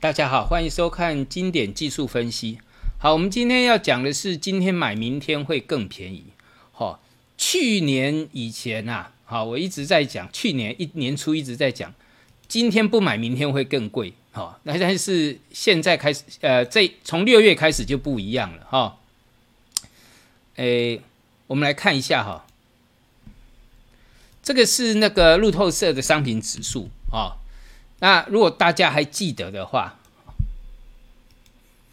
大家好，欢迎收看经典技术分析。好，我们今天要讲的是今天买，明天会更便宜。好，去年以前啊，好，我一直在讲，去年一年初一直在讲，今天不买，明天会更贵。好，那但是现在开始，呃，这从六月开始就不一样了。哈，诶，我们来看一下哈，这个是那个路透社的商品指数啊。那如果大家还记得的话，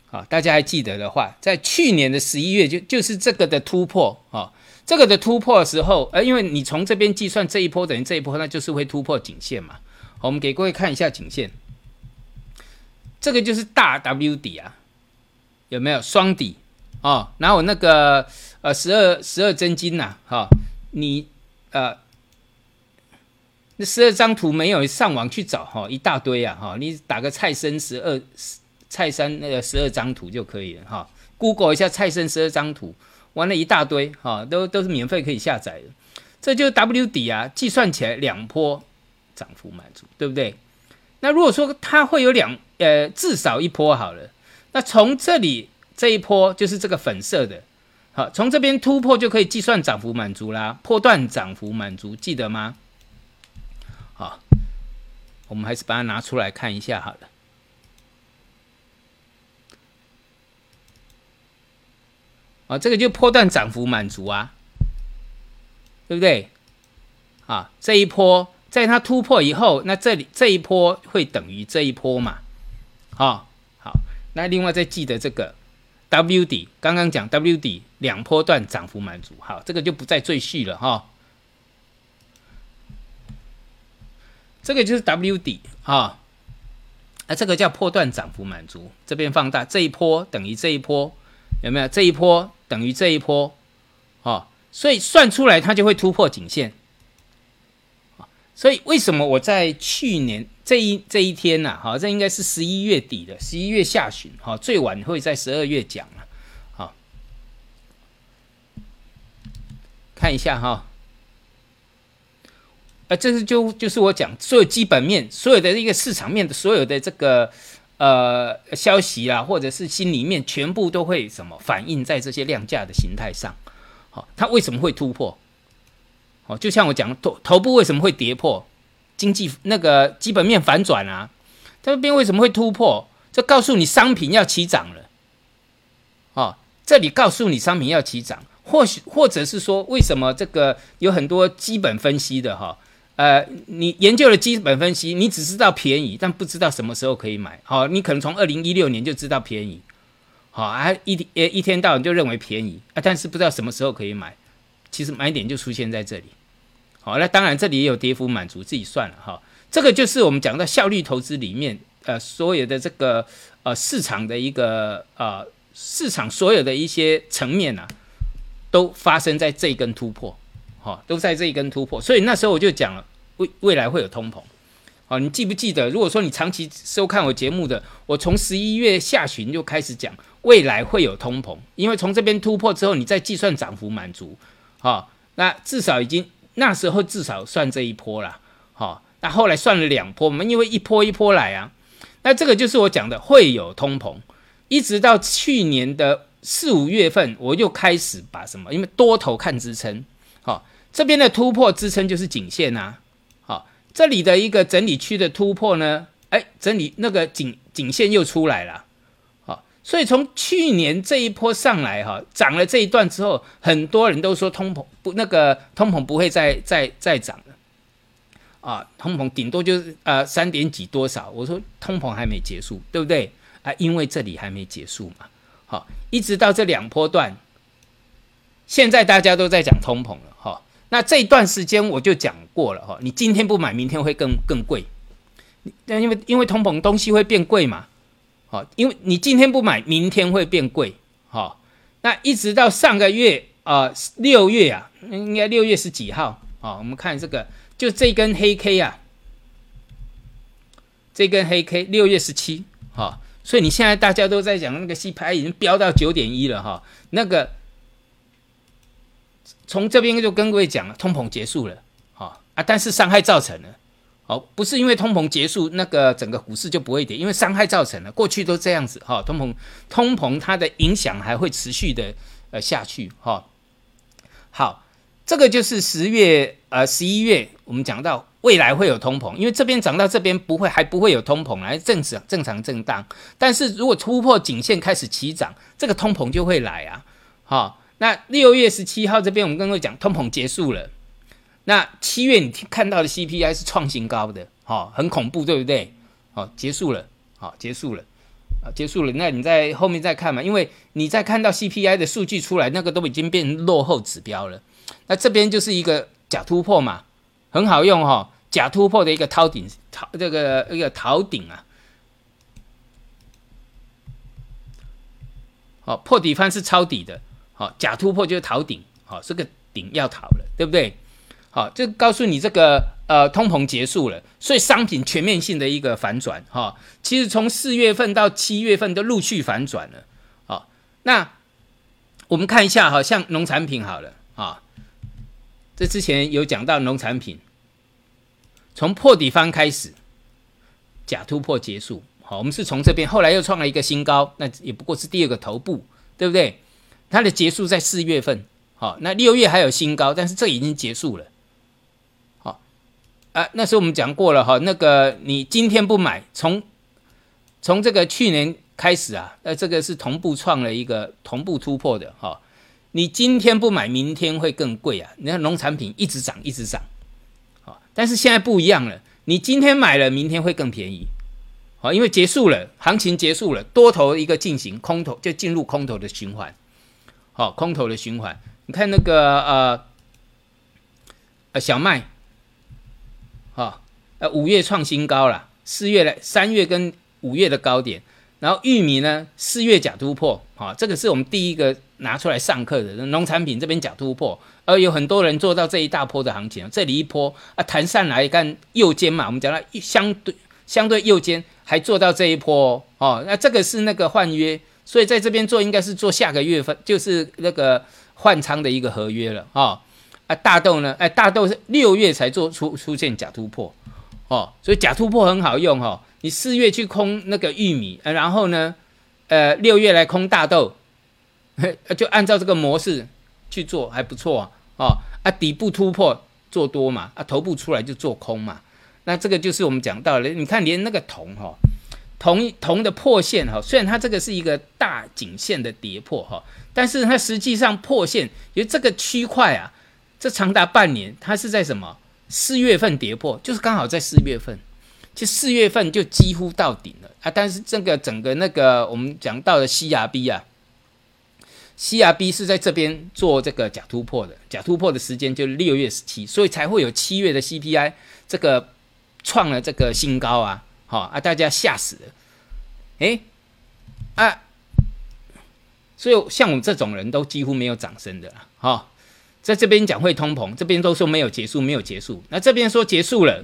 好，大家还记得的话，在去年的十一月就就是这个的突破啊，这个的突破时候，呃，因为你从这边计算这一波等于这一波，那就是会突破颈线嘛。我们给各位看一下颈线，这个就是大 W 底啊，有没有双底哦？然后那个呃十二十二真金呐，哈，你呃。这十二张图没有上网去找哈，一大堆啊哈，你打个蔡生十二蔡生那个十二张图就可以了哈，Google 一下蔡生十二张图，完了一大堆哈，都都是免费可以下载的，这就 W 底啊，计算起来两波涨幅满足，对不对？那如果说它会有两呃至少一波好了，那从这里这一波就是这个粉色的，好，从这边突破就可以计算涨幅满足啦，破断涨幅满足，记得吗？好，我们还是把它拿出来看一下好了。啊，这个就破断涨幅满足啊，对不对？啊，这一波在它突破以后，那这里这一波会等于这一波嘛？好，好，那另外再记得这个 W 底，刚刚讲 W 底两波段涨幅满足，好，这个就不再赘叙了哈。这个就是 W 底啊，啊，这个叫破断涨幅满足。这边放大，这一波等于这一波，有没有？这一波等于这一波，哦，所以算出来它就会突破颈线。所以为什么我在去年这一这一天呢？好，这应该是十一月底的，十一月下旬，哈，最晚会在十二月讲了。好，看一下哈。啊，这是就就是我讲所有基本面、所有的一个市场面的所有的这个呃消息啊，或者是心里面全部都会什么反映在这些量价的形态上。好，它为什么会突破？哦，就像我讲头头部为什么会跌破？经济那个基本面反转啊，这边为什么会突破？这告诉你商品要起涨了。哦，这里告诉你商品要起涨，或许或者是说为什么这个有很多基本分析的哈。呃，你研究了基本分析，你只知道便宜，但不知道什么时候可以买。好，你可能从二零一六年就知道便宜，好啊，一呃一天到晚就认为便宜啊，但是不知道什么时候可以买。其实买点就出现在这里。好，那当然这里也有跌幅满足，自己算了哈。这个就是我们讲到效率投资里面，呃，所有的这个呃市场的一个呃市场所有的一些层面啊，都发生在这一根突破，好，都在这一根突破。所以那时候我就讲了。未未来会有通膨，哦，你记不记得？如果说你长期收看我节目的，我从十一月下旬就开始讲未来会有通膨，因为从这边突破之后，你再计算涨幅满足，好，那至少已经那时候至少算这一波了，好，那后来算了两波，我们因为一波一波来啊，那这个就是我讲的会有通膨，一直到去年的四五月份，我又开始把什么？因为多头看支撑，好，这边的突破支撑就是颈线啊。这里的一个整理区的突破呢，哎，整理那个颈颈线又出来了，好，所以从去年这一波上来哈，涨了这一段之后，很多人都说通膨不那个通膨不会再再再涨了，啊，通膨顶多就是呃三点几多少，我说通膨还没结束，对不对？啊，因为这里还没结束嘛，好，一直到这两波段，现在大家都在讲通膨了。那这一段时间我就讲过了哈，你今天不买，明天会更更贵。那因为因为通膨东西会变贵嘛，好，因为你今天不买，明天会变贵。好，那一直到上个月啊，六月啊，应该六月是几号？好，我们看这个，就这根黑 K 啊，这根黑 K 六月十七，好，所以你现在大家都在讲那个 C 牌已经飙到九点一了哈，那个。从这边就跟各位讲了，通膨结束了，好啊，但是伤害造成了，哦，不是因为通膨结束，那个整个股市就不会跌，因为伤害造成了，过去都这样子哈。通膨，通膨它的影响还会持续的呃下去哈。好，这个就是十月呃十一月，我们讲到未来会有通膨，因为这边涨到这边不会还不会有通膨来正常正常震荡，但是如果突破颈线开始起涨，这个通膨就会来啊。好，那六月十七号这边我们刚刚讲通膨结束了。那七月你看到的 CPI 是创新高的，哦，很恐怖，对不对？好，结束了，好，结束了，啊，结束了。那你在后面再看嘛，因为你在看到 CPI 的数据出来，那个都已经变成落后指标了。那这边就是一个假突破嘛，很好用哈，假突破的一个掏顶，掏这个一个逃顶啊。好，破底翻是抄底的，好，假突破就是逃顶，好，这个顶要逃了，对不对？好，就告诉你这个呃，通膨结束了，所以商品全面性的一个反转哈。其实从四月份到七月份都陆续反转了。好，那我们看一下，哈，像农产品好了啊，这之前有讲到农产品，从破底方开始，假突破结束。好，我们是从这边，后来又创了一个新高，那也不过是第二个头部，对不对？它的结束在四月份。好，那六月还有新高，但是这已经结束了。好啊，那时候我们讲过了哈，那个你今天不买，从从这个去年开始啊，那这个是同步创了一个同步突破的哈。你今天不买，明天会更贵啊。你看农产品一直涨，一直涨，好，但是现在不一样了，你今天买了，明天会更便宜，好，因为结束了，行情结束了，多头一个进行，空头就进入空头的循环，好，空头的循环。你看那个呃呃小麦。哈，呃，五月创新高了，四月来，三月跟五月的高点，然后玉米呢，四月假突破，哈，这个是我们第一个拿出来上课的农产品这边假突破，而有很多人做到这一大波的行情，这里一波啊弹上来，看右肩嘛，我们讲到相对相对右肩还做到这一波哦，那这个是那个换约，所以在这边做应该是做下个月份，就是那个换仓的一个合约了啊。啊，大豆呢？哎，大豆是六月才做出出现假突破，哦，所以假突破很好用哈。你四月去空那个玉米，然后呢，呃，六月来空大豆，就按照这个模式去做，还不错啊。哦，啊，底部突破做多嘛，啊，头部出来就做空嘛。那这个就是我们讲到了，你看连那个铜哈，铜铜的破线哈，虽然它这个是一个大颈线的跌破哈，但是它实际上破线，因为这个区块啊。这长达半年，它是在什么四月份跌破，就是刚好在四月份，就四月份就几乎到顶了啊！但是这个整个那个我们讲到的 CRB 啊，CRB 是在这边做这个假突破的，假突破的时间就六月十七，所以才会有七月的 CPI 这个创了这个新高啊！好啊，大家吓死了，诶啊，所以像我们这种人都几乎没有掌声的了，哈。在这边讲会通膨，这边都说没有结束，没有结束。那这边说结束了，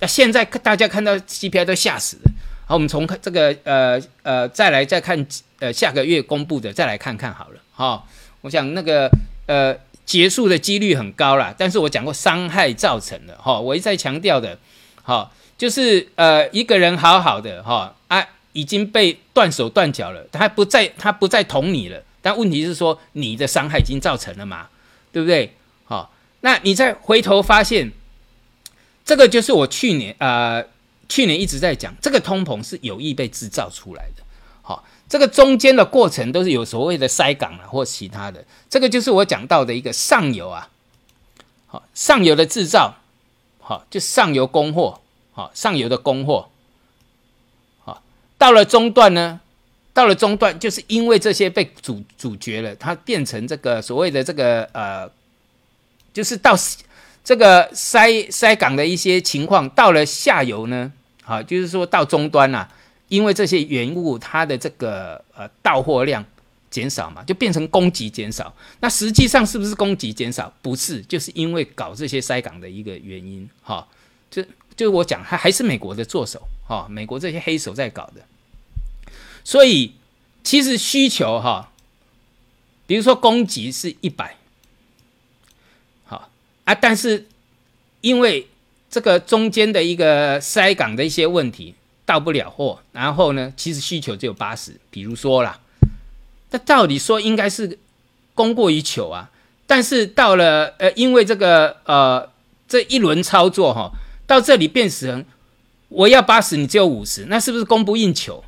那现在大家看到 CPI 都吓死了。好，我们从这个呃呃再来再看呃下个月公布的，再来看看好了。哈，我想那个呃结束的几率很高啦，但是我讲过伤害造成的哈，我一再强调的，哈，就是呃一个人好好的哈啊已经被断手断脚了，他不再他不再捅你了，但问题是说你的伤害已经造成了嘛？对不对？好，那你再回头发现，这个就是我去年呃，去年一直在讲，这个通膨是有意被制造出来的。好，这个中间的过程都是有所谓的塞港啊，或其他的。这个就是我讲到的一个上游啊，好，上游的制造，好，就上游供货，好，上游的供货，好，到了中段呢。到了中段，就是因为这些被主主角了，它变成这个所谓的这个呃，就是到这个塞塞港的一些情况，到了下游呢，好，就是说到终端呐，因为这些原物它的这个呃到货量减少嘛，就变成供给减少。那实际上是不是供给减少？不是，就是因为搞这些塞港的一个原因。哈，就就是我讲，还还是美国的做手，哈，美国这些黑手在搞的。所以，其实需求哈，比如说供给是一百，好啊，但是因为这个中间的一个塞港的一些问题到不了货，然后呢，其实需求只有八十，比如说啦，那照理说应该是供过于求啊，但是到了呃，因为这个呃这一轮操作哈，到这里变成我要八十，你只有五十，那是不是供不应求？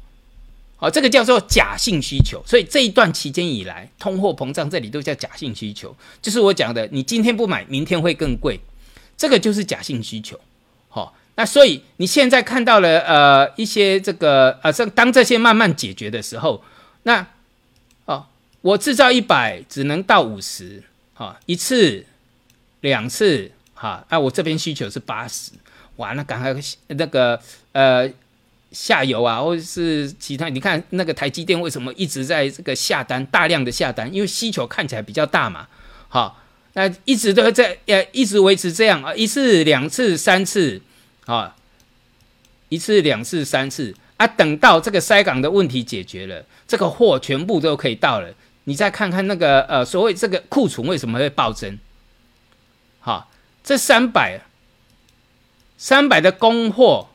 哦，这个叫做假性需求，所以这一段期间以来，通货膨胀这里都叫假性需求，就是我讲的，你今天不买，明天会更贵，这个就是假性需求。好，那所以你现在看到了呃一些这个呃，这当这些慢慢解决的时候，那哦，我制造一百只能到五十，哈，一次两次，哈，那我这边需求是八十，哇，那赶快那个呃。下游啊，或者是其他，你看那个台积电为什么一直在这个下单，大量的下单？因为需求看起来比较大嘛。好，那一直都在呃，一直维持这样啊，一次、两次、三次，啊，一次、两次、三次啊，等到这个塞港的问题解决了，这个货全部都可以到了，你再看看那个呃，所谓这个库存为什么会暴增？好，这三百三百的供货，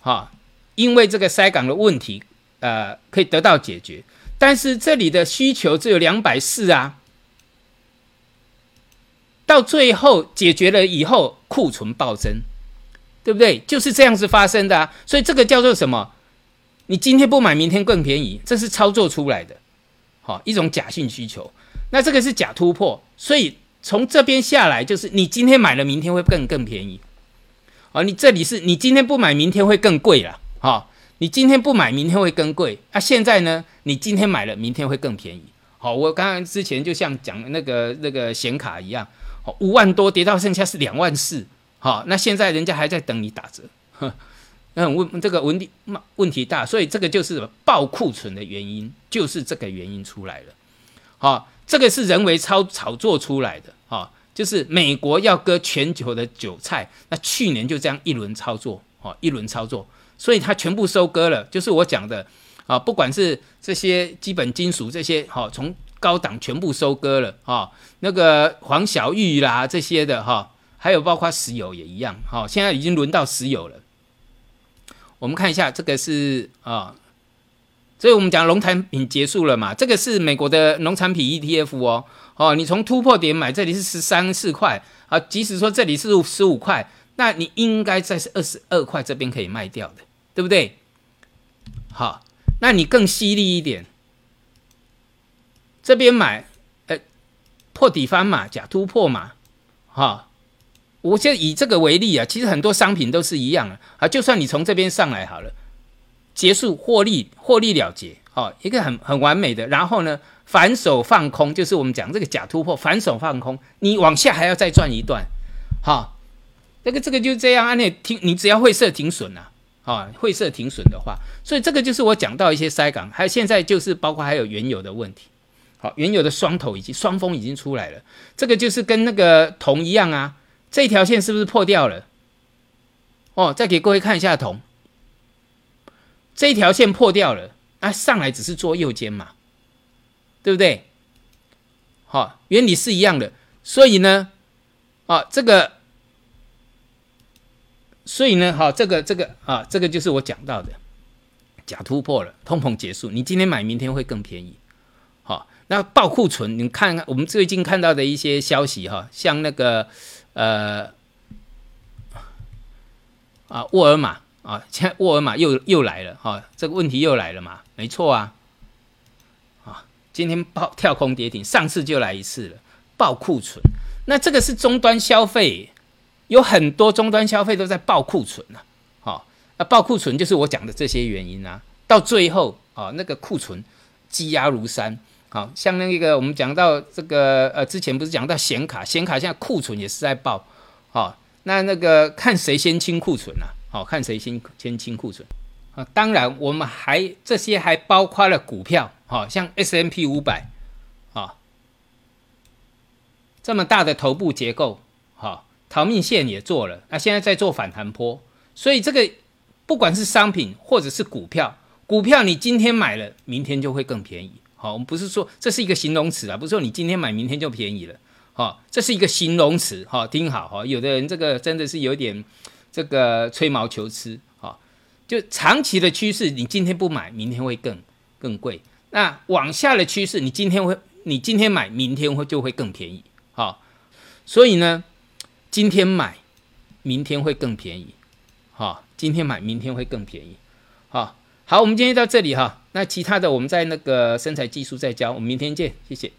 哈。因为这个塞港的问题，呃，可以得到解决，但是这里的需求只有两百四啊，到最后解决了以后，库存暴增，对不对？就是这样子发生的啊，所以这个叫做什么？你今天不买，明天更便宜，这是操作出来的，好一种假性需求。那这个是假突破，所以从这边下来，就是你今天买了，明天会更更便宜，哦，你这里是你今天不买，明天会更贵了。哈，你今天不买，明天会更贵。那现在呢？你今天买了，明天会更便宜。好，我刚刚之前就像讲那个那个显卡一样，五万多跌到剩下是两万四。好，那现在人家还在等你打折，那问这个问题问题大，所以这个就是爆库存的原因，就是这个原因出来了。好，这个是人为操炒作出来的。好，就是美国要割全球的韭菜，那去年就这样一轮操作，好，一轮操作。所以它全部收割了，就是我讲的啊，不管是这些基本金属这些，哈，从高档全部收割了啊，那个黄小玉啦这些的哈，还有包括石油也一样，哈，现在已经轮到石油了。我们看一下这个是啊，所以我们讲农产品结束了嘛，这个是美国的农产品 ETF 哦，哦，你从突破点买，这里是十三四块啊，即使说这里是十五块，那你应该在是二十二块这边可以卖掉的。对不对？好，那你更犀利一点，这边买，呃，破底翻嘛，假突破嘛，哈，我就以这个为例啊，其实很多商品都是一样的啊，就算你从这边上来好了，结束获利，获利了结，哦，一个很很完美的，然后呢，反手放空，就是我们讲这个假突破，反手放空，你往下还要再赚一段，好，那个这个就这样啊，你停，你只要会设停损啊。啊，会设停损的话，所以这个就是我讲到一些塞港，还有现在就是包括还有原油的问题。好，原油的双头已经双峰已经出来了，这个就是跟那个铜一样啊，这条线是不是破掉了？哦，再给各位看一下铜，这一条线破掉了，啊，上来只是做右肩嘛，对不对？好，原理是一样的，所以呢，啊，这个。所以呢，好，这个这个啊，这个就是我讲到的假突破了，通膨结束，你今天买，明天会更便宜。好，那爆库存，你看看我们最近看到的一些消息哈，像那个呃啊沃尔玛啊，现在沃尔玛又又来了哈，这个问题又来了嘛，没错啊，啊，今天爆跳空跌停，上次就来一次了，爆库存，那这个是终端消费。有很多终端消费都在爆库存呐，好，那爆库存就是我讲的这些原因啊。到最后啊，那个库存积压如山，好像那个我们讲到这个呃，之前不是讲到显卡，显卡现在库存也是在爆，好，那那个看谁先清库存呐，好看谁先先清库存啊。当然我们还这些还包括了股票，好像 S M P 五百啊，这么大的头部结构，好。逃命线也做了，那现在在做反弹坡，所以这个不管是商品或者是股票，股票你今天买了，明天就会更便宜。好，我们不是说这是一个形容词啊，不是说你今天买明天就便宜了。好，这是一个形容词。好，听好哈，有的人这个真的是有点这个吹毛求疵，好，就长期的趋势，你今天不买，明天会更更贵。那往下的趋势，你今天会，你今天买，明天会就会更便宜，好，所以呢，今天买，明天会更便宜，好，今天买，明天会更便宜，好，好，我们今天到这里哈，那其他的我们在那个身材技术再教，我们明天见，谢谢。